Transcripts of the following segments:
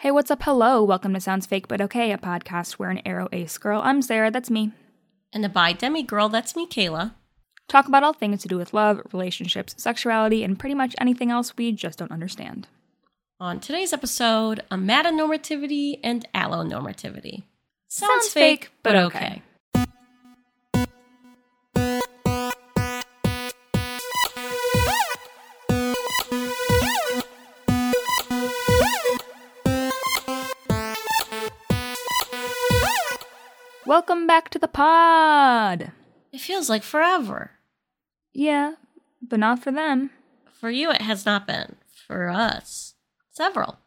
Hey, what's up? Hello. Welcome to Sounds Fake But Okay, a podcast where an aro ace girl, I'm Sarah, that's me, And a bi demi girl, that's me, Kayla. talk about all things to do with love, relationships, sexuality, and pretty much anything else we just don't understand. On today's episode, a amatonormativity and allonormativity. Sounds fake, but okay. Welcome back to the pod. It feels like forever. Yeah, but not for them. For you, it has not been. For us, several.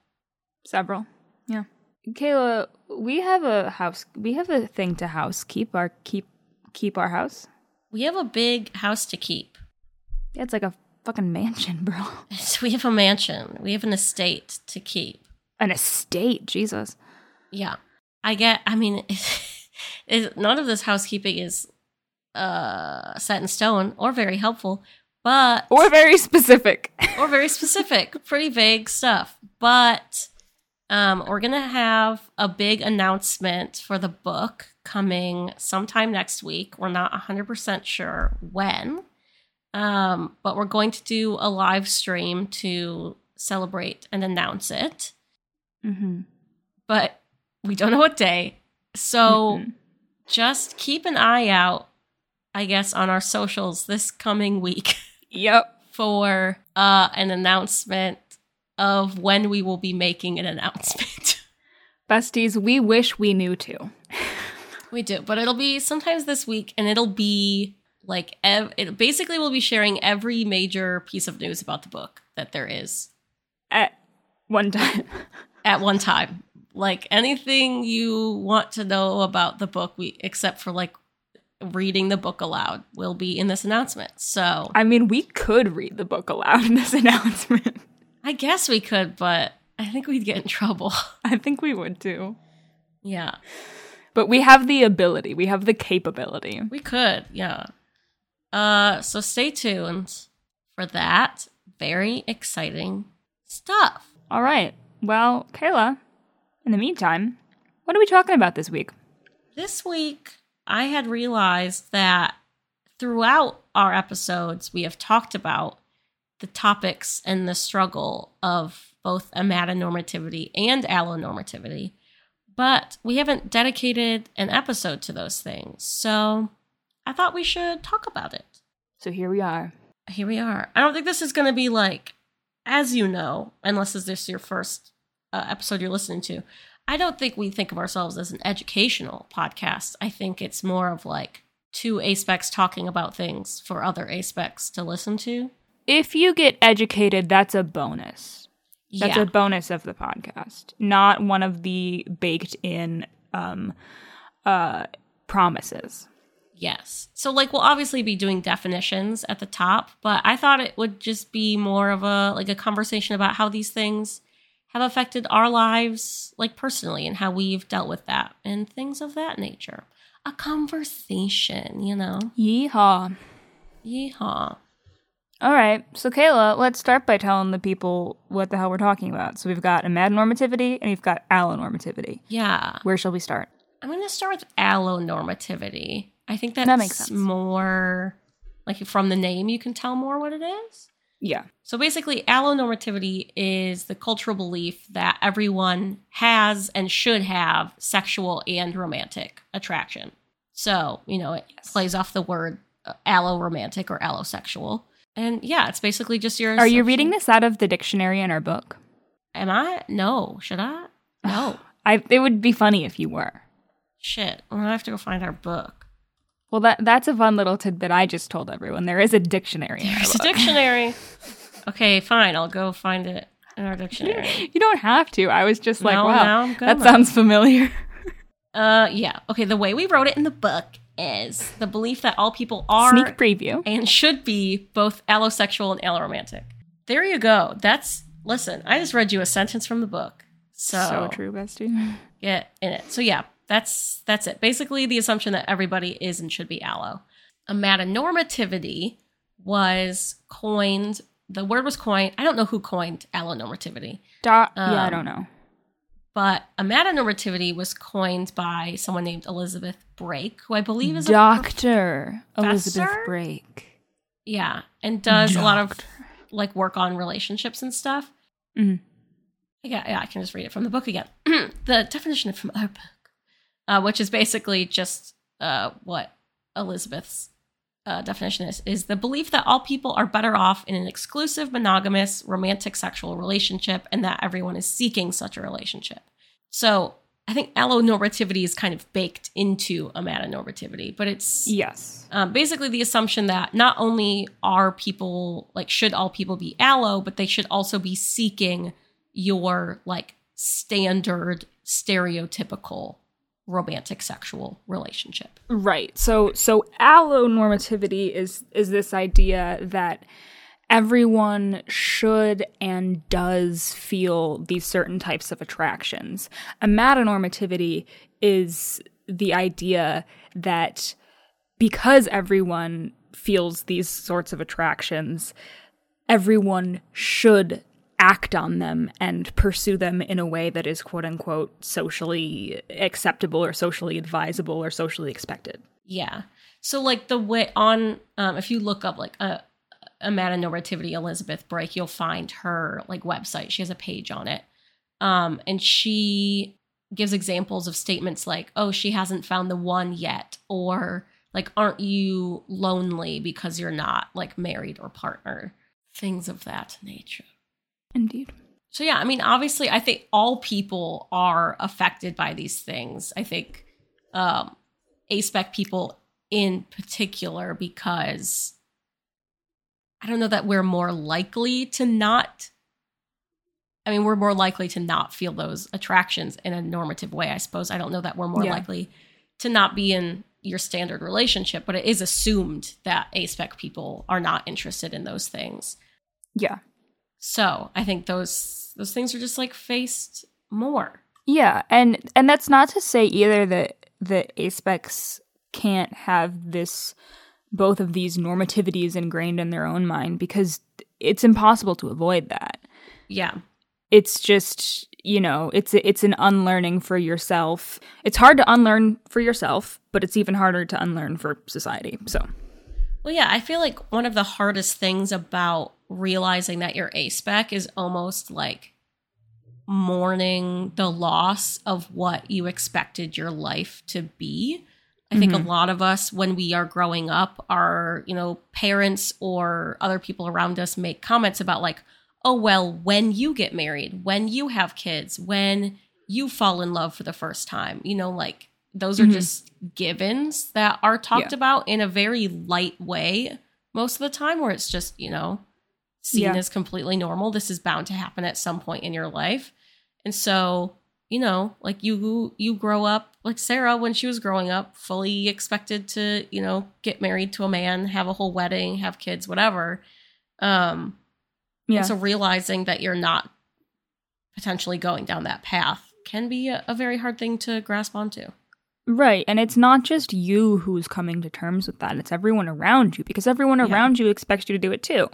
Several. Yeah. Kayla, we have a house. We have a thing to house keep our keep keep our house. We have a big house to keep. Yeah, it's like a fucking mansion, bro. We have a mansion. We have an estate to keep. An estate, Jesus. Yeah. I get, I mean, it, none of this housekeeping is uh, set in stone or very helpful, but. Or very specific. or very specific, pretty vague stuff. But um, we're gonna have a big announcement for the book coming sometime next week. We're not 100% sure when, um, but we're going to do a live stream to celebrate and announce it. mm-hmm. But we don't know what day. So Mhm. Just keep an eye out, I guess, on our socials this coming week. Yep. for uh, an announcement of when we will be making an announcement. Besties, we wish we knew too. we do, but it'll be sometimes this week, and it'll be like ev- it basically we'll be sharing every major piece of news about the book that there is At one time. at one time. Like anything you want to know about the book, we except for like reading the book aloud will be in this announcement. So I mean, we could read the book aloud in this announcement. I guess we could, but I think we'd get in trouble. I think we would too. yeah. But we have the ability, we have the capability. We could, yeah. Uh, so stay tuned for that very exciting stuff. All right. Well, Kayla, in the meantime, what are we talking about this week? This week, I had realized that throughout our episodes, we have talked about the topics and the struggle of both amatonormativity and allonormativity, but we haven't dedicated an episode to those things. So I thought we should talk about it. So here we are. here we are. I don't think this is going to be like, as you know, unless this is your first uh, episode you're listening to. I don't think we think of ourselves as an educational podcast. I think it's more of like two aspecs talking about things for other aspecs to listen to. If you get educated, that's a bonus. That's yeah, a bonus of the podcast, not one of the baked in um, uh, promises. yes. So like we'll obviously be doing definitions at the top, but I thought it would just be more of a like a conversation about how these things have affected our lives like personally and how we've dealt with that and things of that nature. A conversation, you know. Yeehaw. Yeehaw. All right. So, Kayla, let's start by telling the people what the hell we're talking about. So, we've got amatonormativity, and we've got allonormativity. Yeah. Where shall we start? I'm going to start with allonormativity. I think that's That makes sense. more like from the name you can tell more what it is. Yeah. So basically, allonormativity is the cultural belief that everyone has and should have sexual and romantic attraction. So, you know, it plays off the word uh, allo-romantic or allosexual. And yeah, it's basically just your. Are you reading this out of the dictionary in our book? Am I? No. Should I? No. I. It would be funny if you were. Shit. I'm gonna have to go find our book. Well, that that's a fun little tidbit I just told everyone. There is a dictionary. There's a dictionary. Okay, fine. I'll go find it in our dictionary. You don't have to. I was just like, No, wow, I'm that sounds familiar. Uh, yeah. Okay, the way we wrote it in the book is the belief that all people are Sneak preview. and should be both allosexual and alloromantic. There you go. That's listen. I just read you a sentence from the book. So, So true, bestie. get in it. So yeah, that's that's it. Basically, the assumption that everybody is and should be allo. Amatonormativity was coined. The word was coined. I don't know who coined allonormativity. Da- yeah, I Um, don't know. But amatonormativity was coined by someone named Elizabeth Brake, who I believe is a Doctor Elizabeth professor? Brake. yeah, and does a lot of like work on relationships and stuff. Mhm. Yeah, yeah, I can just read it from the book again. the definition from our book, uh, which is basically just uh, what Elizabeth's uh, definition is, is the belief that all people are better off in an exclusive, monogamous, romantic sexual relationship and that everyone is seeking such a relationship. So I think allonormativity is kind of baked into amatonormativity, but it's Yes. um, basically the assumption that not only are people like should all people be allo but they should also be seeking your like standard stereotypical romantic sexual relationship Right. So so allonormativity is is this idea that everyone should and does feel these certain types of attractions. Amatonormativity is the idea that because everyone feels these sorts of attractions, everyone should act on them and pursue them in a way that is quote unquote socially acceptable or socially advisable or socially expected. yeah. So like the way on um, if you look up like a amatonormativity elizabeth brake you'll find her like website. She has a page on it. Um, and she gives examples of statements like oh she hasn't found the one yet or like aren't you lonely because you're not like married or partnered things of that nature Indeed. so yeah i mean obviously i think all people are affected by these things i think um aspec people in particular because i don't know that we're more likely to not i mean we're more likely to not feel those attractions in a normative way i suppose i don't know that we're more Yeah. likely to not be in your standard relationship but it is assumed that aspec people are not interested in those things Yeah. So I think those those things are just like faced more. Yeah, and and that's not to say either that the aspecs can't have this both of these normativities ingrained in their own mind because it's impossible to avoid that. Yeah. It's just, you know, it's it's an unlearning for yourself. It's hard to unlearn for yourself, but it's even harder to unlearn for society. So, Well, yeah, I feel like one of the hardest things about realizing that you're aspec is almost like mourning the loss of what you expected your life to be. I think a mm-hmm. lot of us, when we are growing up, our, you know, parents or other people around us make comments about, like, oh, well, when you get married, when you have kids, when you fall in love for the first time, you know, like, those are Mhm. just givens that are talked Yeah. about in a very light way most of the time, where it's just, you know, seen Yeah. as completely normal. This is bound to happen at some point in your life. And so, you know, like you you grow up like Sarah when she was growing up, fully expected to, you know, get married to a man, have a whole wedding, have kids, whatever. Um yeah. and so realizing that you're not potentially going down that path can be a, a very hard thing to grasp onto. Right. And it's not just you who's coming to terms with that, it's everyone around you because everyone Yeah. around you expects you to do it too.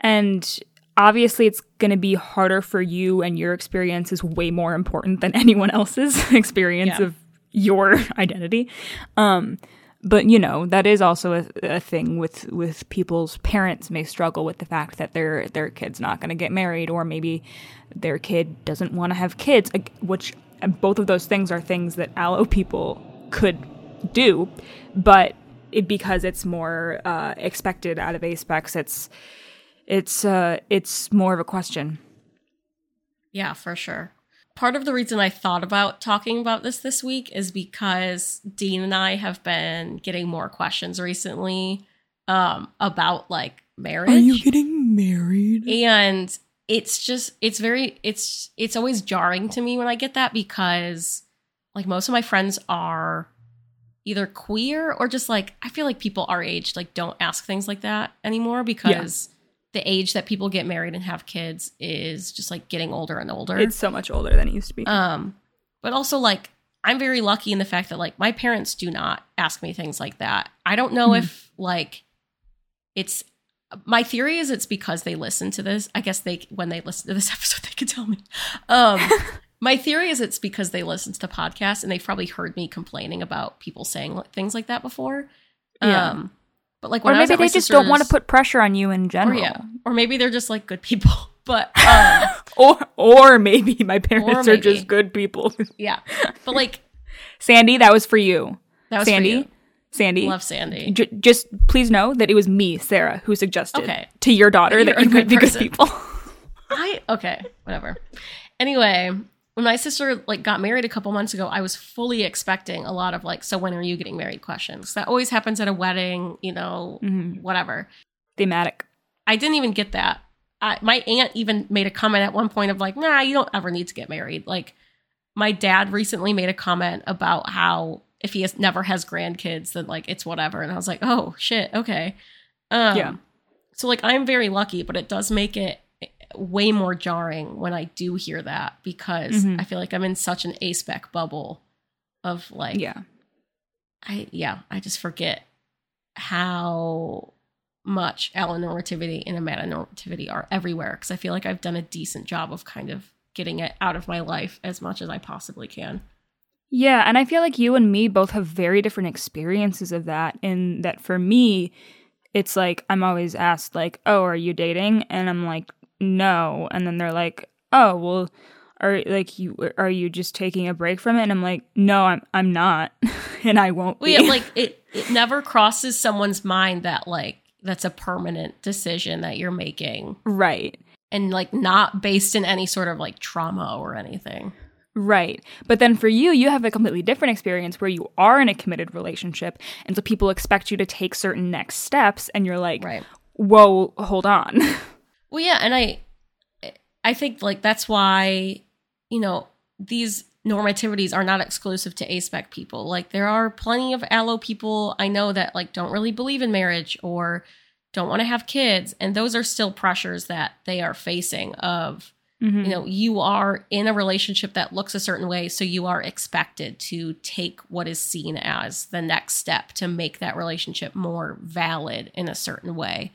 And obviously, it's going to be harder for you, and your experience is way more important than anyone else's experience Yeah. of your identity. Um, but you know that is also a, a thing with with people's parents may struggle with the fact that their their kid's not going to get married or maybe their kid doesn't want to have kids which and both of those things are things that allo people could do but it, because it's more uh, expected out of aspecs it's it's uh it's more of a question Yeah, for sure. Part of the reason I thought about talking about this this week is because Dean and I have been getting more questions recently um, about like marriage. Are you getting married and it's just it's very it's it's always jarring to me when I get that because like most of my friends are either queer or just like I feel like people our age like don't ask things like that anymore because the age that people get married and have kids is just like getting older and older. it's so much older than it used to be Um, but also like I'm very lucky in the fact that like my parents do not ask me things like that. I don't know Mhm. if like it's my theory is it's because they listen to this. I guess they when they listen to this episode they could tell me. Um My theory is it's because they listened to podcasts and they've probably heard me complaining about people saying things like that before. Yeah. Um, but like Or when I was maybe they just don't want to put pressure on you in or general. yeah, or maybe they're just like good people. But um, Or or maybe my parents are just good people. yeah, but like Sandy, that was for you. that was for Sandy, you. Sandy. Love Sandy. J- just please know that it was me, Sarah, who suggested Okay. to your daughter That that, you could be good people. I okay, whatever. Anyway, when my sister like got married a couple months ago, I was fully expecting a lot of like, so when are you getting married questions. That always happens at a wedding, you know, Mhm. whatever. Thematic. I didn't even get that. I, my aunt even made a comment at one point of like, nah, you don't ever need to get married. Like, my dad recently made a comment about how if he has never has grandkids, then like it's whatever. And I was like, oh shit, okay. Um, Yeah. So like, I'm very lucky, but it does make it way more jarring when I do hear that because Mhm. I feel like I'm in such an aspec bubble of like, yeah. I yeah, I just forget how much allonormativity and amatonormativity are everywhere because I feel like I've done a decent job of kind of getting it out of my life as much as I possibly can. Yeah, and I feel like you and me both have very different experiences of that. In that, for me, it's like I'm always asked, like, "Oh, are you dating?" And I'm like, "No," and then they're like, "Oh, well, are like you are you just taking a break from it?" And I'm like, "No, I'm I'm not, and I won't Well, be." yeah, like it it never crosses someone's mind that like that's a permanent decision that you're making right, and like not based in any sort of like trauma or anything. Right. But then for you, you have a completely different experience where you are in a committed relationship, and so people expect you to take certain next steps, and you're like, Right. "Whoa, hold on." Well, yeah, and I, I think like that's why, you know, these normativities are not exclusive to ASPEC people. Like there are plenty of allo people I know that like don't really believe in marriage or don't want to have kids, and those are still pressures that they are facing. Of Mhm. you know, you are in a relationship that looks a certain way, so you are expected to take what is seen as the next step to make that relationship more valid in a certain way.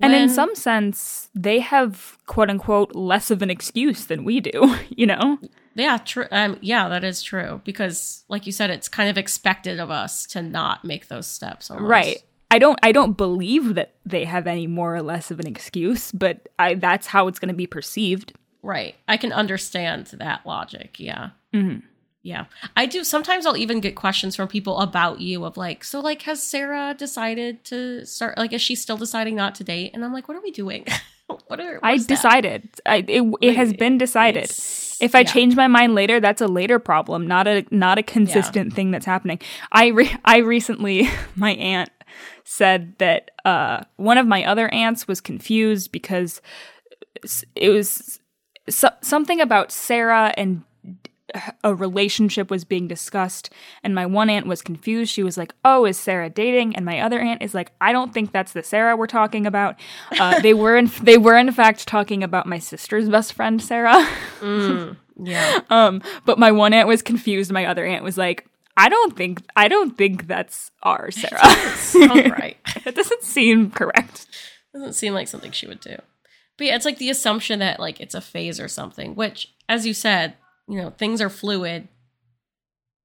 And in some sense, they have quote unquote less of an excuse than we do, you know? Yeah, true. Um, yeah, that is true because, like you said, it's kind of expected of us to not make those steps. Almost. Right. I don't I don't believe that they have any more or less of an excuse, but I that's how it's going to be perceived. Right. I can understand that logic. Yeah. Mhm. Yeah. I do. Sometimes I'll even get questions from people about you of like, so like, has Sarah decided to start? Like, is she still deciding not to date? And I'm like, what are we doing? what are I decided. I, it it has been decided. If I yeah. change my mind later, that's a later problem, not a not a consistent thing that's happening. I re- I recently my aunt said that uh, one of my other aunts was confused because it was so- something about Sarah and a relationship was being discussed and my one aunt was confused. She was like oh is sarah dating? And my other aunt is like i don't think that's the sarah we're talking about. Uh, they were in they were in fact talking about my sister's best friend sarah. Mm, yeah. um but my one aunt was confused. My other aunt was like i don't think i don't think that's our sarah. Sound right. it doesn't seem correct. Doesn't seem like something she would do. But yeah, it's like the assumption that like it's a phase or something, which, as you said, you know, things are fluid.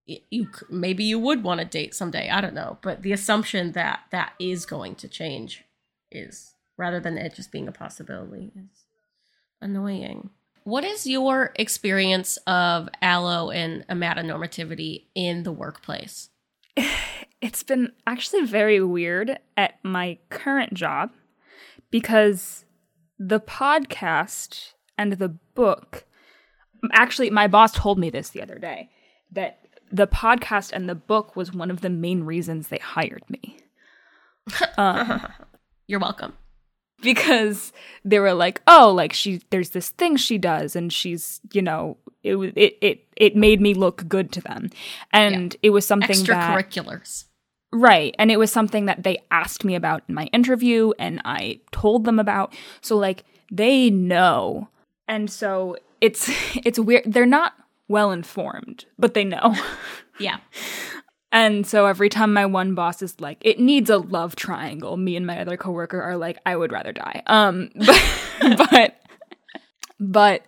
You maybe you would want to date someday. I don't know, but the assumption that that is going to change is rather than it just being a possibility is annoying. What is your experience of allo and amatonormativity in the workplace? it's been actually very weird at my current job because the podcast and the book actually my boss told me this the other day that the podcast and the book was one of the main reasons they hired me um, You're welcome. because they were like oh like she there's this thing she does and she's you know it it it, it made me look good to them and it was something that Extracurriculars. Right. And it was something that they asked me about in my interview and I told them about. So like they know. And so it's it's weird. They're not well informed, but they know. Yeah. and so every time my one boss is like, it needs a love triangle, me and my other coworker are like, I would rather die. Um but but but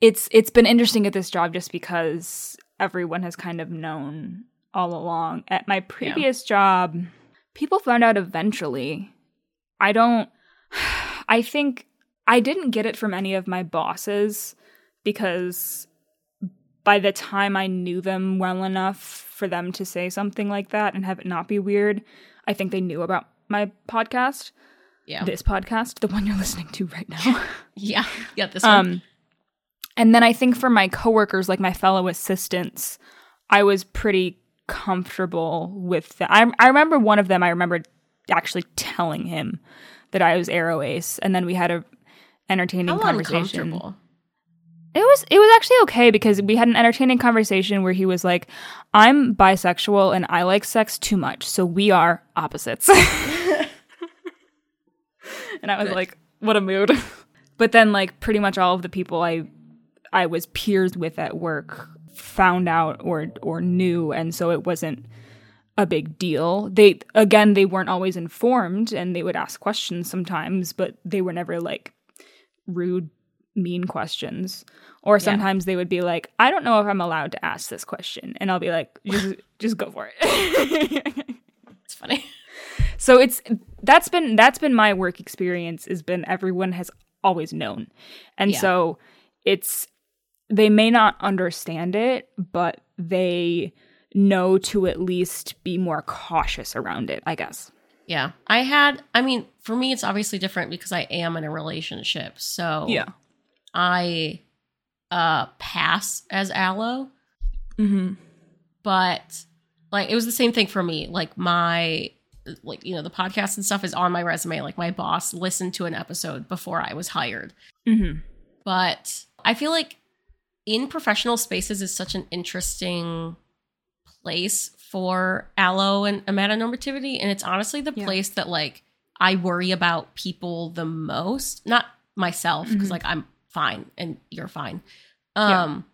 it's it's been interesting at this job just because everyone has kind of known all along. At my previous job, people found out eventually. I don't I think I didn't get it from any of my bosses because by the time I knew them well enough for them to say something like that and have it not be weird, I think they knew about my podcast. Yeah. This podcast, the one you're listening to right now. yeah. Yeah. This one. Um, and then I think for my coworkers, like my fellow assistants, I was pretty comfortable with that. I, I remember one of them, I remember actually telling him that I was Aro Ace, and then we had a entertaining How conversation. It was it was actually okay because we had an entertaining conversation where he was like, "I'm bisexual and I like sex too much, so we are opposites." and I was Good. like, "What a mood." but then like pretty much all of the people I I was peers with at work found out or or knew and so it wasn't a big deal. They again they weren't always informed and they would ask questions sometimes, but they were never like rude mean questions. Or sometimes they would be like, "I don't know if I'm allowed to ask this question." And I'll be like, "Just just go for it." It's funny. so it's that's been that's been my work experience has been everyone has always known. And Yeah. so it's they may not understand it, but they know to at least be more cautious around it, I guess. Yeah. I had, I mean, for me, it's obviously different because I am in a relationship. So yeah. I uh pass as allo, Mm-hmm. but like it was the same thing for me. Like my like you know the podcast and stuff is on my resume. Like my boss listened to an episode before I was hired. Mm-hmm. But I feel like in professional spaces is such an interesting place for allo and amatonormativity. And it's honestly the Yeah. place that like I worry about people the most. Not myself, because Mhm. like I'm fine and you're fine. Yeah. Um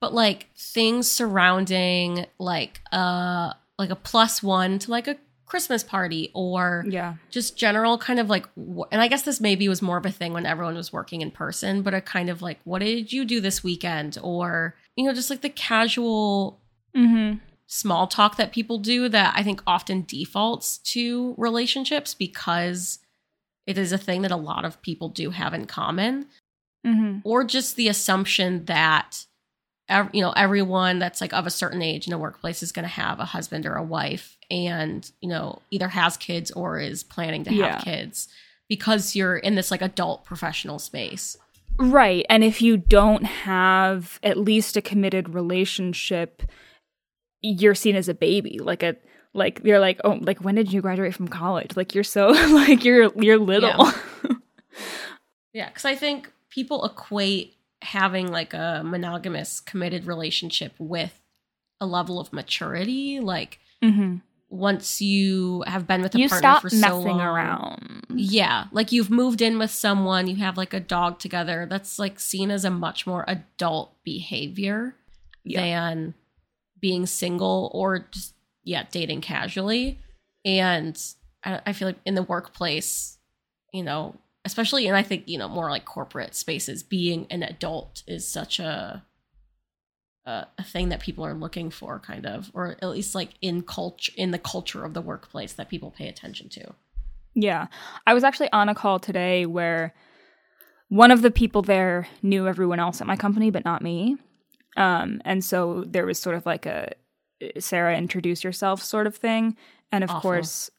but like things surrounding like uh like a plus one to like a Christmas party or Yeah. just general kind of like and i guess this maybe was more of a thing when everyone was working in person but a kind of like what did you do this weekend or you know just like the casual Mm-hmm. small talk that people do that i think often defaults to relationships because it is a thing that a lot of people do have in common Mm-hmm. or just the assumption that you know everyone that's like of a certain age in a workplace is going to have a husband or a wife and you know either has kids or is planning to have Yeah. kids because you're in this like adult professional space Right. And if you don't have at least a committed relationship, you're seen as a baby. Like a like you're like, oh, like when did you graduate from college? Like you're so like you're you're little. yeah because i think people equate having like a monogamous committed relationship with a level of maturity like mm-hmm. Once you have been with a You partner for so long, around. Yeah, like you've moved in with someone, you have like a dog together. That's like seen as a much more adult behavior Yeah. than being single or just yeah, dating casually. And I, I feel like in the workplace, you know, especially and I think, you know, more like corporate spaces, being an adult is such a a, a thing that people are looking for kind of or at least like in culture in the culture of the workplace that people pay attention to. Yeah. I was actually on a call today where one of the people there knew everyone else at my company, but not me. Um, and so there was sort of like a Sarah, introduce yourself sort of thing. And of Awful. course,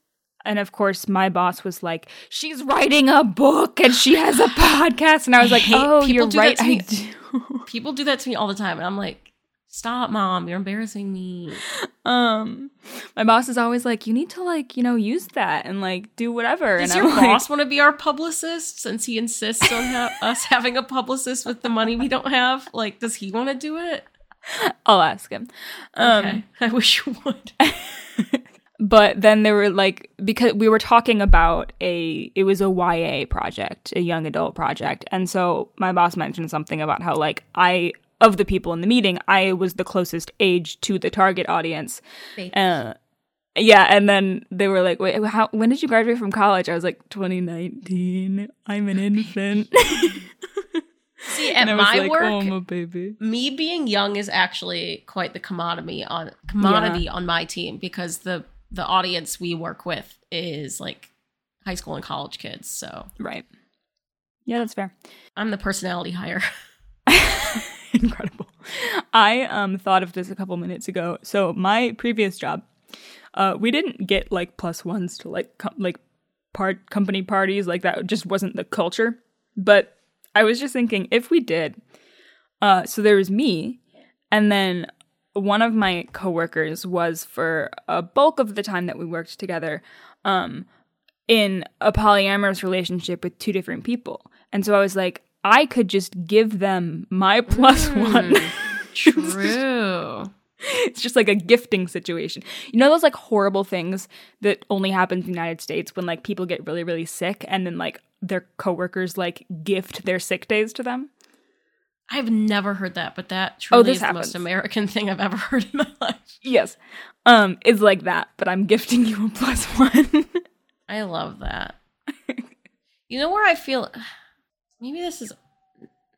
and of course, my boss was like, "She's writing a book and she has a podcast," and I was like, "Oh, you're right, I do." People do that to me all the time, and I'm like, "Stop, mom! You're embarrassing me." um, my boss is always like, "You need to like, you know, use that and like do whatever." Does and your I'm like, boss want to be our publicist since he insists on ha- us having a publicist with the money we don't have? Like, does he want to do it? I'll ask him. Um, Okay, I wish you would. but then there were like because we were talking about a it was a YA project, a young adult project. And so my boss mentioned something about how like I of the people in the meeting, I was the closest age to the target audience. Uh, yeah, and then they were like, "Wait, how when did you graduate from college?" I was like, "2019. I'm an infant." See, at And I was my like, work, oh, baby. me being young is actually quite the commodity on commodity on my team because the the audience we work with is like high school and college kids. So Right. Yeah, that's fair. I'm the personality hire. Incredible. I um thought of this a couple minutes ago. So my previous job, uh, we didn't get like plus ones to like com- like part company parties like that. Just wasn't the culture. But I was just thinking if we did, uh, so there was me, and then one of my coworkers was for a bulk of the time that we worked together, um, in a polyamorous relationship with two different people. And so I was like, I could just give them my plus one. True. it's just like a gifting situation. You know those like horrible things that only happen in the United States when like people get really really sick and then like their coworkers like gift their sick days to them. I've never heard that, but that truly Oh, this is the most American thing I've ever heard in my life. Yes. Um it's like that, but I'm gifting you a plus 1. I love that. you know where I feel maybe this is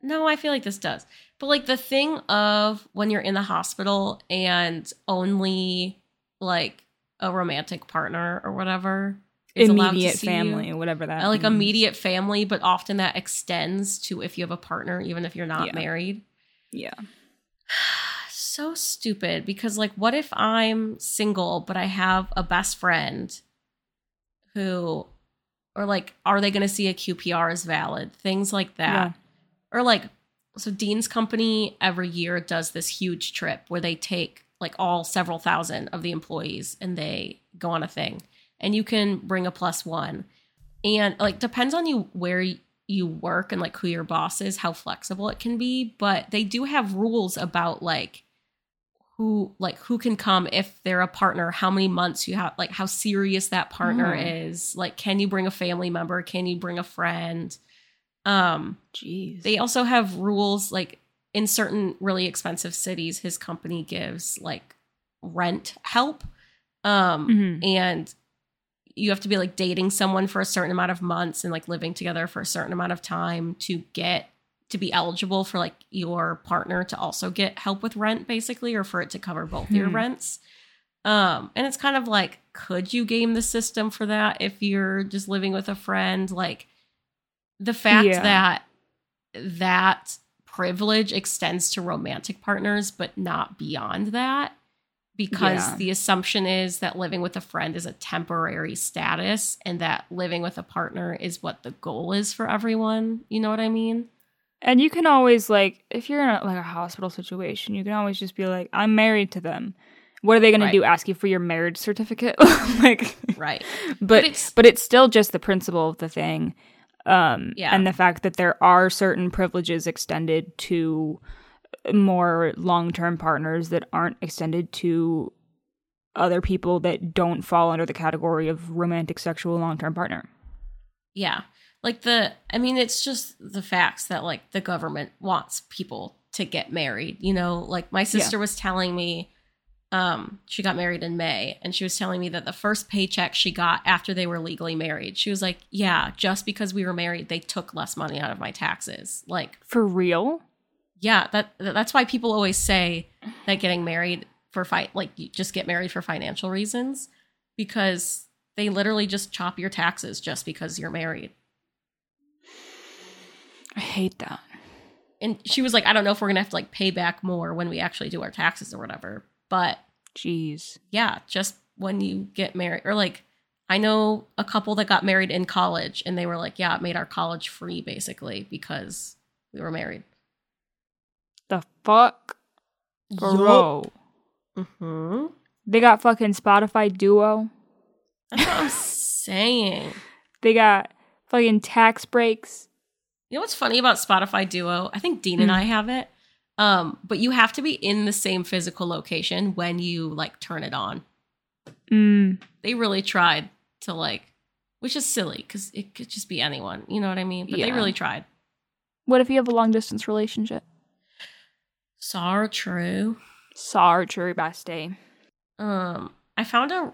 no, I feel like this does. But like the thing of when you're in the hospital and only like a romantic partner or whatever is Immediate family you. whatever that. Like means. immediate family, but often that extends to if you have a partner, even if you're not Yeah. married. Yeah. so stupid because like what if i'm single but i have a best friend who or like are they going to see a qpr as valid? Things like that. Yeah. or like so dean's company every year does this huge trip where they take like all several thousand of the employees and they go on a thing. And you can bring a plus one. And like depends on you where you work and like who your boss is how flexible it can be. But they do have rules about like who like who can come if they're a partner how many months you have like how serious that partner Mm. is like can you bring a family member can you bring a friend um Jeez. they also have rules like in certain really expensive cities his company gives like rent help um Mhm. and you have to be like dating someone for a certain amount of months and like living together for a certain amount of time to get to be eligible for like your partner to also get help with rent basically or for it to cover both your Hmm. rents um and it's kind of like could you game the system for that if you're just living with a friend like the fact Yeah. that that privilege extends to romantic partners but not beyond that because Yeah. the assumption is that living with a friend is a temporary status and that living with a partner is what the goal is for everyone. You know what I mean? And you can always like if you're in a, like a hospital situation, you can always just be like, "I'm married to them." What are they going Right. to do? Ask you for your marriage certificate? like, Right. but it's- but it's still just the principle of the thing, um, Yeah. and the fact that there are certain privileges extended to more long-term partners that aren't extended to other people that don't fall under the category of romantic sexual long-term partner. Yeah. Like the I mean it's just the facts that like the government wants people to get married, you know? Like my sister was telling me um she got married in May and she was telling me that the first paycheck she got after they were legally married. She was like, "Yeah, just because we were married, they took less money out of my taxes." Like For real? yeah, that that's why people always say that getting married for fight like you just get married for financial reasons because they literally just chop your taxes just because you're married. I hate that. And she was like, I don't know if we're gonna have to like pay back more when we actually do our taxes or whatever. But Jeez. yeah, just when you get married or like I know a couple that got married in college and they were like, yeah, it made our college free basically because we were married. The fuck? Bro. hmm They got fucking Spotify Duo. That's what I'm saying. They got fucking tax breaks. You know what's funny about Spotify Duo? I think Dean and Hmm. I have it. Um, but you have to be in the same physical location when you like turn it on. Mm. They really tried to like, which is silly because it could just be anyone. You know what I mean? But they really tried. What if you have a long distance relationship? So true. Sorry, true bestie. Um, I found a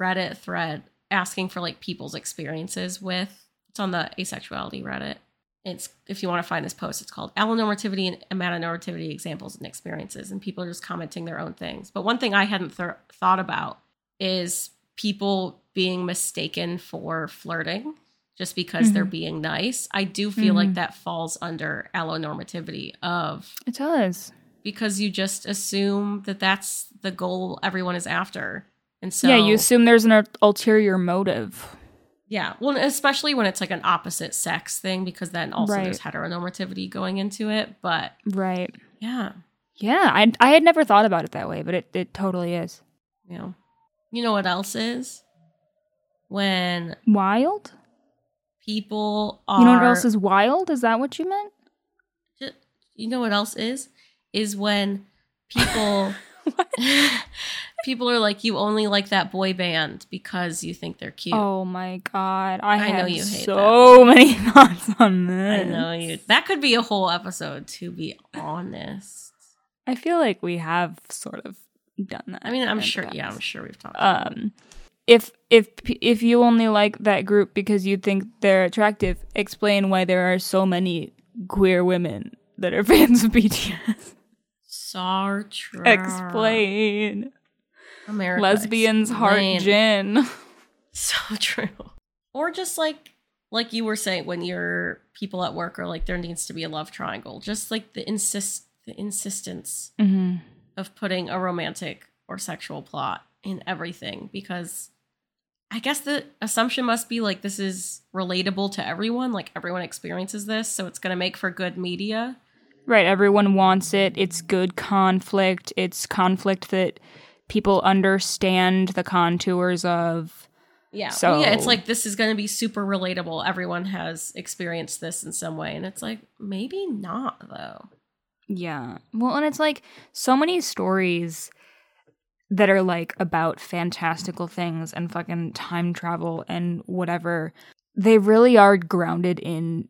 Reddit thread asking for like people's experiences with. It's on the asexuality Reddit, it's if you want to find this post, it's called allonormativity and amatonormativity examples and experiences, and people are just commenting their own things. But one thing I hadn't th- thought about is people being mistaken for flirting just because they're Mhm. being nice. I do feel like Mhm. that falls under allonormativity of It does. because you just assume that that's the goal everyone is after. And so yeah, you assume there's an ul- ulterior motive. Yeah, well, especially when it's like an opposite sex thing, because then also there's heteronormativity going into it. But Right. yeah, Yeah, I I had never thought about it that way, but it, it totally is. you know, you know what else is when Wild? people are. You know what else is wild? Is that what you meant? You know what else is? Is when people people are like, you only like that boy band because you think they're cute. Oh my god. I, I know you hate so many thoughts on this. I know you. That could be a whole episode, to be honest. I feel like we have sort of done that. I mean, I'm sure. Yeah, I'm sure we've talked. um if if if you only like that group because you think they're attractive, explain why there are so many queer women that are fans of BTS. So true. Explain. America. Lesbians heart gin. So true. Or just like like you were saying when your people at work are like there needs to be a love triangle. Just like the insist the insistence hmm of putting a romantic or sexual plot in everything because I guess the assumption must be like this is relatable to everyone, like everyone experiences this, so it's going to make for good media. Right, everyone wants it. It's good conflict. It's conflict that people understand the contours of. Yeah. So- So yeah, it's like this is going to be super relatable. Everyone has experienced this in some way, and it's like maybe not though. Yeah. Well, and it's like so many stories that are like about fantastical things and fucking time travel and whatever. They really are grounded in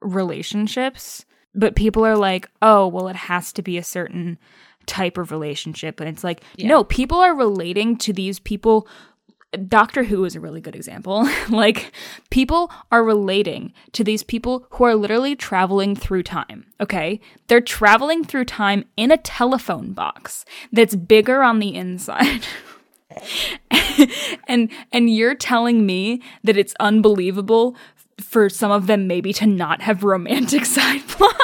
relationships, but people are like, "Oh, well it has to be a certain type of relationship." And it's like, Yeah. "No, people are relating to these people Doctor Who is a really good example. like, people are relating to these people who are literally traveling through time, okay? They're traveling through time in a telephone box that's bigger on the inside. and and you're telling me that it's unbelievable for some of them maybe to not have romantic side plots.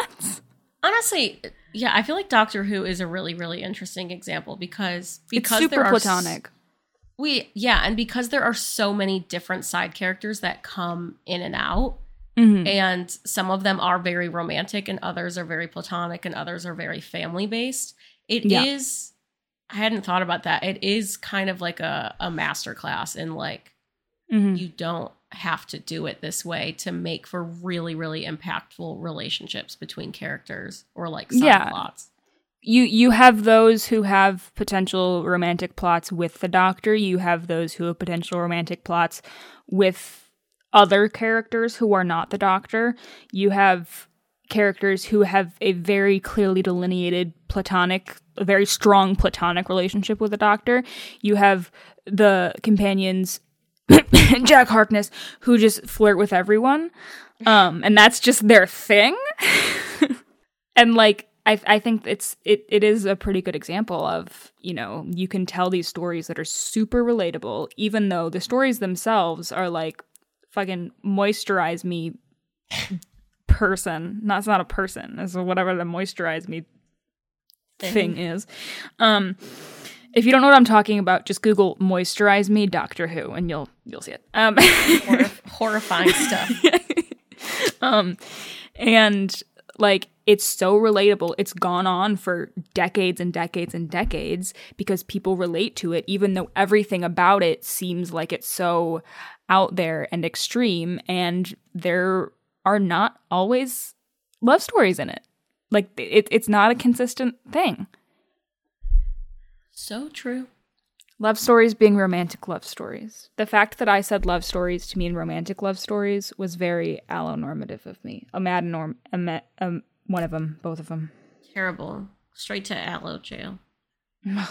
Honestly, yeah, I feel like Doctor Who is a really really interesting example because It's because super there are s- platonic. We yeah, and because there are so many different side characters that come in and out, Mhm. and some of them are very romantic, and others are very platonic, and others are very family based. It is. Yeah. I hadn't thought about that. It is kind of like a a master class in like Mhm. you don't have to do it this way to make for really really impactful relationships between characters or like Yeah. subplots. you you have those who have potential romantic plots with the doctor you have those who have potential romantic plots with other characters who are not the doctor you have characters who have a very clearly delineated platonic a very strong platonic relationship with the doctor you have the companions Jack Harkness who just flirt with everyone. Um and that's just their thing. And like I, I think it's it, it is a pretty good example of you know you can tell these stories that are super relatable even though the stories themselves are like fucking moisturize me person. Not it's not a person it's whatever the moisturize me thing. is. Um if you don't know what i'm talking about just google moisturize me doctor who and you'll you'll see it. Um Horrif- horrifying stuff. um and like it's so relatable. It's gone on for decades and decades and decades because people relate to it even though everything about it seems like it's so out there and extreme and there are not always love stories in it. Like it, it's not a consistent thing So true. love stories being romantic love stories the fact that i said love stories to mean romantic love stories was very allonormative of me a mad norm a ma- um, one of them both of them Terrible. Straight to allo jail. No,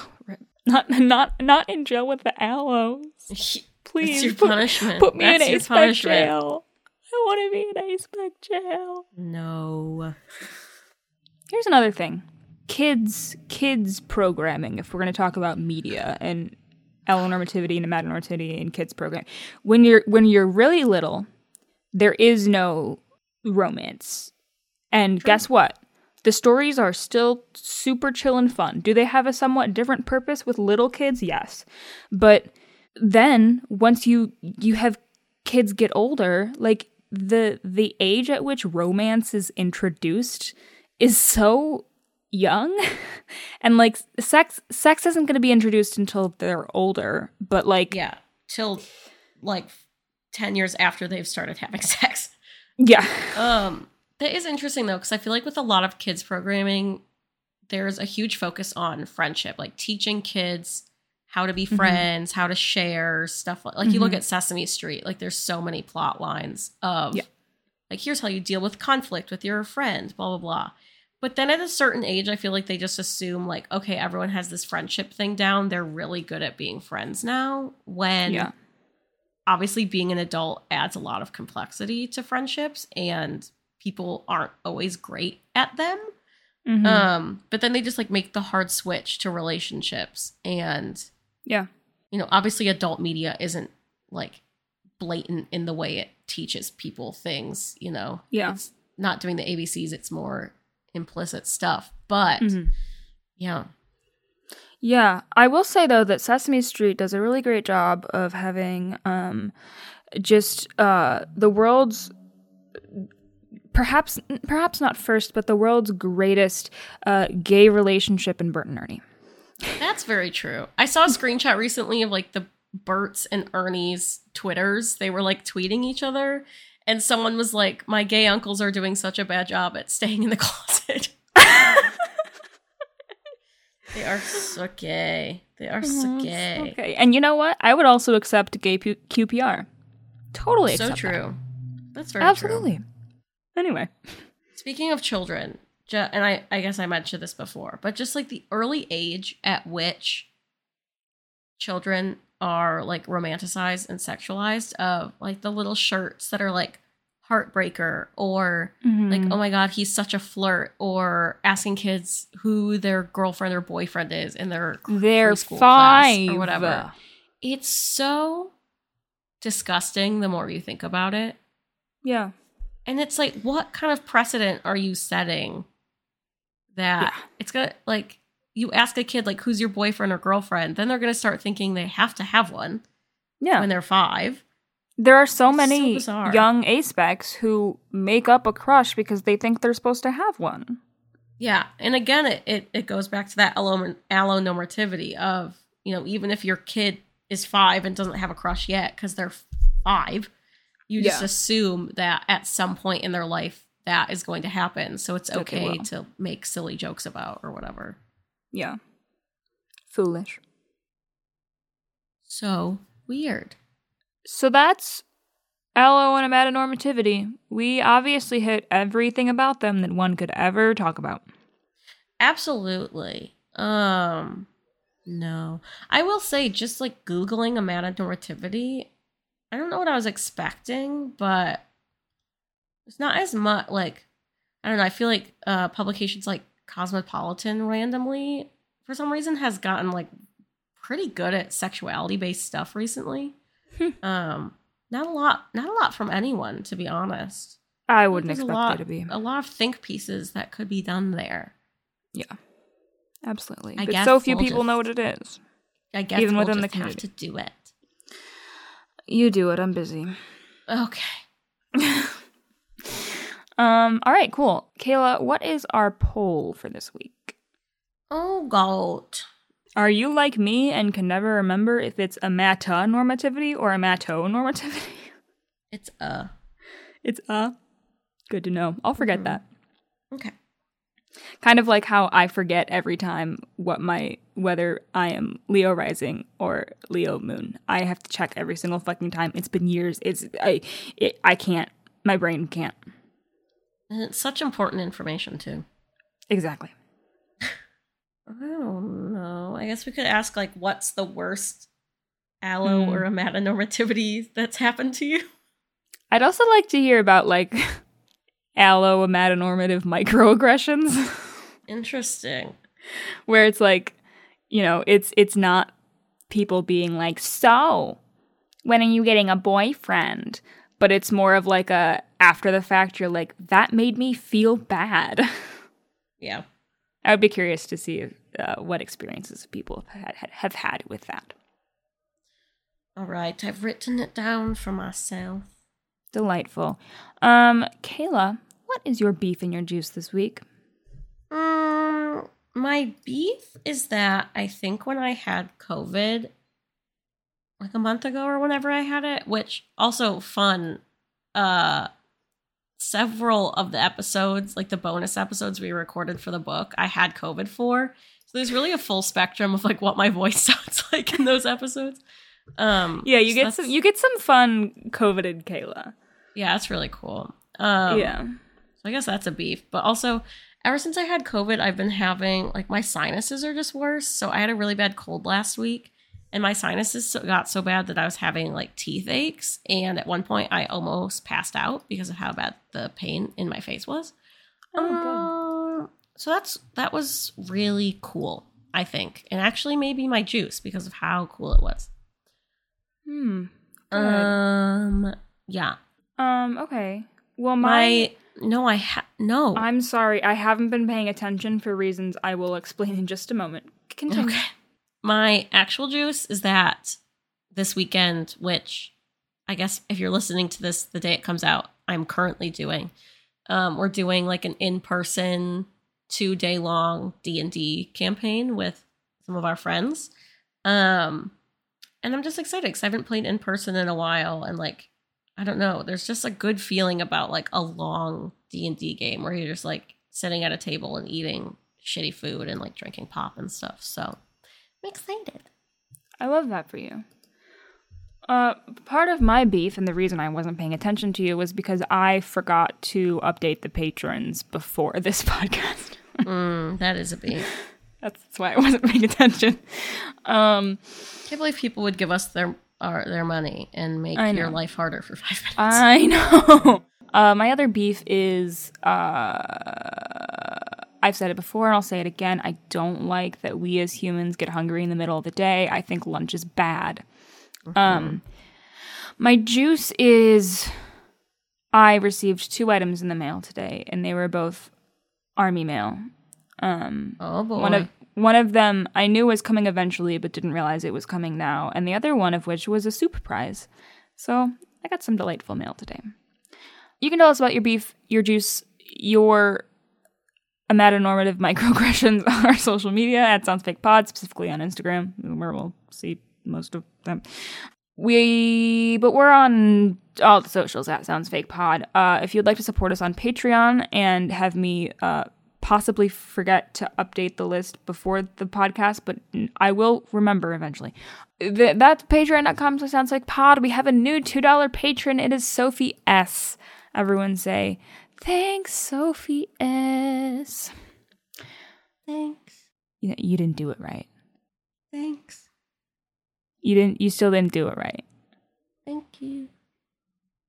not not not in jail with the allos please That's your put- punishment. put, me That's in your a punishment. jail I want to be in aspec jail. No. Here's another thing. Kids kids programming, if we're gonna talk about media and allonormativity and amatonormativity in kids program. When you're when you're really little, there is no romance. And guess what? The stories are still super chill and fun. Do they have a somewhat different purpose with little kids? Yes. But then once you you have kids get older, like the the age at which romance is introduced is so young and like sex sex isn't going to be introduced until they're older but like Yeah. Till like 10 years after they've started having sex. yeah Um, that is interesting though, because I feel like with a lot of kids programming, there's a huge focus on friendship, like teaching kids how to be Mhm. friends, how to share stuff. Like, like you look Mhm. at Sesame Street, like there's so many plot lines of Yeah. like here's how you deal with conflict with your friend, blah blah blah. But then at a certain age, I feel like they just assume like, okay, everyone has this friendship thing down. They're really good at being friends now. When yeah obviously being an adult adds a lot of complexity to friendships and people aren't always great at them Mhm. um but then they just like make the hard switch to relationships and yeah you know obviously adult media isn't like blatant in the way it teaches people things you know Yeah. it's not doing the abcs it's more implicit stuff but Mhm. yeah Yeah, I will say though that Sesame Street does a really great job of having um just uh the world's perhaps perhaps not first, but the world's greatest uh gay relationship in Bert and Ernie. That's very true. I saw a screenshot recently of like the Bert's and Ernie's Twitters. They were like tweeting each other, and someone was like, My gay uncles are doing such a bad job at staying in the closet. they are so gay. They are so Mhm, gay. Okay. And you know what? I would also accept gay Q- QPR. Totally So true. That's very That. true. Absolutely. Anyway. Speaking of children, ju- and I, I guess I mentioned this before, but just like the early age at which children are like romanticized and sexualized of like the little shirts that are like heartbreaker or like Mhm. oh my god he's such a flirt or asking kids who their girlfriend or boyfriend is in their they're preschool class or whatever it's so disgusting the more you think about it Yeah. and it's like, what kind of precedent are you setting that Yeah. it's gonna like you ask a kid like who's your boyfriend or girlfriend, then they're gonna start thinking they have to have one Yeah. when they're five. There are so So many bizarre. young A-specs who make up a crush because they think they're supposed to have one. Yeah. And again it it, it goes back to that allo- allonormativity of, you know, even if your kid is five and doesn't have a crush yet because they're five, you just Yeah. assume that at some point in their life that is going to happen. So it's okay to make silly jokes about or whatever. Yeah. Foolish. So weird. So that's allo and amatonormativity. We obviously hit everything about them that one could ever talk about. Absolutely. Um no. I will say just like googling a amatonormativity, I don't know what I was expecting, but it's not as much like I don't know, I feel like uh publications like Cosmopolitan randomly for some reason has gotten like pretty good at sexuality based stuff recently. um not a lot not a lot from anyone to be honest. I wouldn't There's expect lot, there to be. a lot of think pieces that could be done there. Yeah. Absolutely. I but guess so few we'll people just- know what it is. I guess Even we'll within the just have community. to do it. You do it. I'm busy. Okay. Um, all right, cool. Kayla, what is our poll for this week? Oh God. Are you like me and can never remember if it's a meta normativity or a mato normativity? It's uh It's a. Good to know. I'll forget Mhm. that. okay. Kind of like how I forget every time what my whether I am Leo rising or Leo moon. I have to check every single fucking time. It's been years. It's I it, I can't. My brain can't. And it's such important information too. Exactly. I don't know. I guess we could ask like what's the worst allo Hmm. or amatonormativity that's happened to you? I'd also like to hear about like allo-amatonormative microaggressions. Interesting. where it's like, you know, it's it's not people being like, "So, when are you getting a boyfriend?" But it's more of like a after the fact you're like, "That made me feel bad." Yeah. I would be curious to see uh, what experiences people have had, have had with that. All right. I've written it down for myself. Delightful. Um, Kayla, what is your beef in your juice this week? Mm, my beef is that I think when I had COVID, like a month ago or whenever I had it, which also fun, uh, several of the episodes, like the bonus episodes we recorded for the book, I had COVID for. So there's really a full spectrum of like what my voice sounds like in those episodes. Um, Yeah, you so get some you get some fun COVIDed Kayla. Yeah, that's really cool. Um, yeah. So I guess that's a beef. But also, ever since I had COVID, I've been having like my sinuses are just worse. So I had a really bad cold last week, and my sinuses got so bad that I was having like teeth aches. And at one point, I almost passed out because of how bad the pain in my face was. Oh, Um, so that's that was really cool. I think, and actually maybe my juice because of how cool it was. Hmm. Good. Um, yeah. Um, okay. Well, my, My no, I ha- no. I'm sorry, I haven't been paying attention for reasons I will explain in just a moment. Continue. Okay. My actual juice is that this weekend, which I guess if you're listening to this the day it comes out, I'm currently doing. Um, we're doing like an in-person two day long D&D campaign with some of our friends. Um, and I'm just excited because I haven't played in person in a while. And like, I don't know, there's just a good feeling about like a long D&D game where you're just like sitting at a table and eating shitty food and like drinking pop and stuff. So I'm excited. I love that for you. Uh, part of my beef and the reason I wasn't paying attention to you was because I forgot to update the patrons before this podcast. Mm, that is a beef. That's why I wasn't paying attention. Um, can't believe people would give us their our, their money and make your life harder for five minutes. I know. Uh, my other beef is uh, I've said it before and I'll say it again. I don't like that we as humans get hungry in the middle of the day. I think lunch is bad. Um, my juice is I received two items in the mail today, and they were both army mail. Um, oh boy. one of one of them I knew was coming eventually, but didn't realize it was coming now, and the other one of which was a soup prize. So I got some delightful mail today. You can tell us about your beef, your juice, your amatonormative microaggressions on our social media at Sounds Fake Pod, specifically on Instagram, where we'll see most of them. We, but we're on all the socials at Sounds Fake Pod. Uh, if you'd like to support us on Patreon and have me uh, possibly forget to update the list before the podcast, but I will remember eventually. Th- that's patreon.com so Sounds Fake Pod. We have a new $2 patron. It is Sophie S. Everyone say, thanks, Sophie S. Thanks. You, know, you didn't do it right. Thanks. You didn't, you still didn't do it right. Thank you.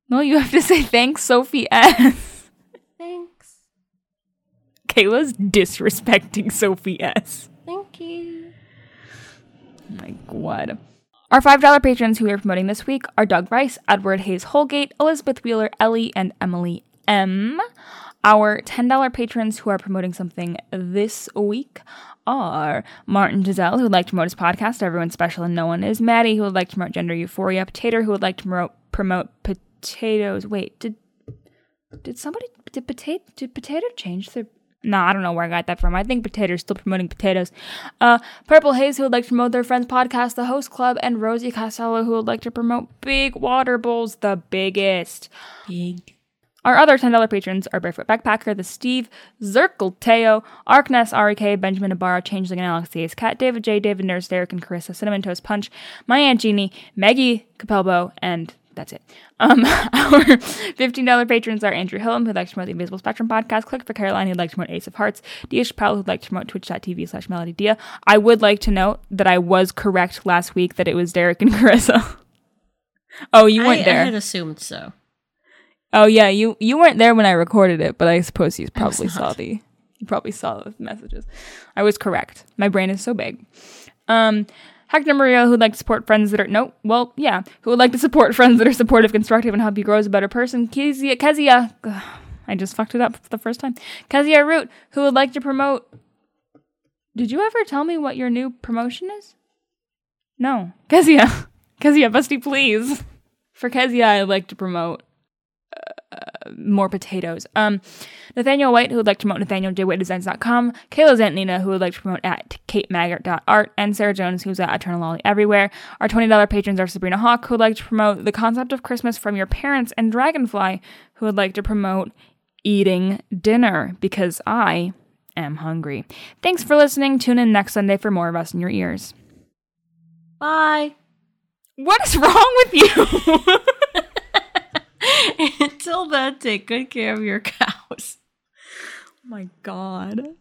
No, you have to say thanks, Sophie S. Thanks. Kayla's disrespecting Sophie S. Thank you. Oh my god. Our $5 patrons who we are promoting this week are Doug Rice, Edward Hayes Holgate, Elizabeth Wheeler, Ellie, and Emily M. Our $10 patrons who are promoting something this week are Martin Giselle, who would like to promote his podcast, Everyone's Special and No One Is, Maddie, who would like to promote Gender Euphoria, Potato, who would like to promote, potatoes. Wait, did did somebody did potato did potato change their no, I don't know where I got that from. I think potatoes still promoting potatoes. Uh, Purple Haze, who would like to promote their friend's podcast, The Host Club, and Rosie Costello, who would like to promote Big Water Bowls, the biggest. Big. Our other $10 patrons are Barefoot Backpacker, The Steve, Zirkle Teo, Arkness, RK, Benjamin Ibarra, Changeling, and Alex Ace Cat, David J, David Nurse, Derek, and Carissa, Cinnamon Toast Punch, My Aunt Jeannie, Maggie Capelbo, and that's it. Um, our $15 patrons are Andrew Hillam, who'd like to promote the Invisible Spectrum podcast, Click for Caroline, who'd like to promote Ace of Hearts, Dia Chappelle, who'd like to promote twitch.tv slash melody Dia. I would like to note that I was correct last week that it was Derek and Carissa. oh, you I, weren't I had assumed so. Oh yeah, you you weren't there when I recorded it, but I suppose you probably saw the you probably saw the messages. I was correct. My brain is so big. Um Hector Maria, who'd like to support friends that are no, well, yeah, who would like to support friends that are supportive, constructive, and help you grow as a better person. Kezia, Kezia, ugh, I just fucked it up for the first time. Kezia Root, who would like to promote. Did you ever tell me what your new promotion is? No, Kezia, Kezia, Busty, please. For Kezia, I'd like to promote more potatoes. Um, Nathaniel White, who would like to promote NathanielJWhiteDesigns.com, Kayla Zantlina, who would like to promote at KateMaggart.art, and Sarah Jones, who's at Eternal Lolly Everywhere. Our $20 patrons are Sabrina Hawk, who would like to promote The Concept of Christmas from Your Parents, and Dragonfly, who would like to promote Eating Dinner, because I am hungry. Thanks for listening. Tune in next Sunday for more of us in your ears. Bye. What is wrong with you? Until then, take good care of your cows. oh my god.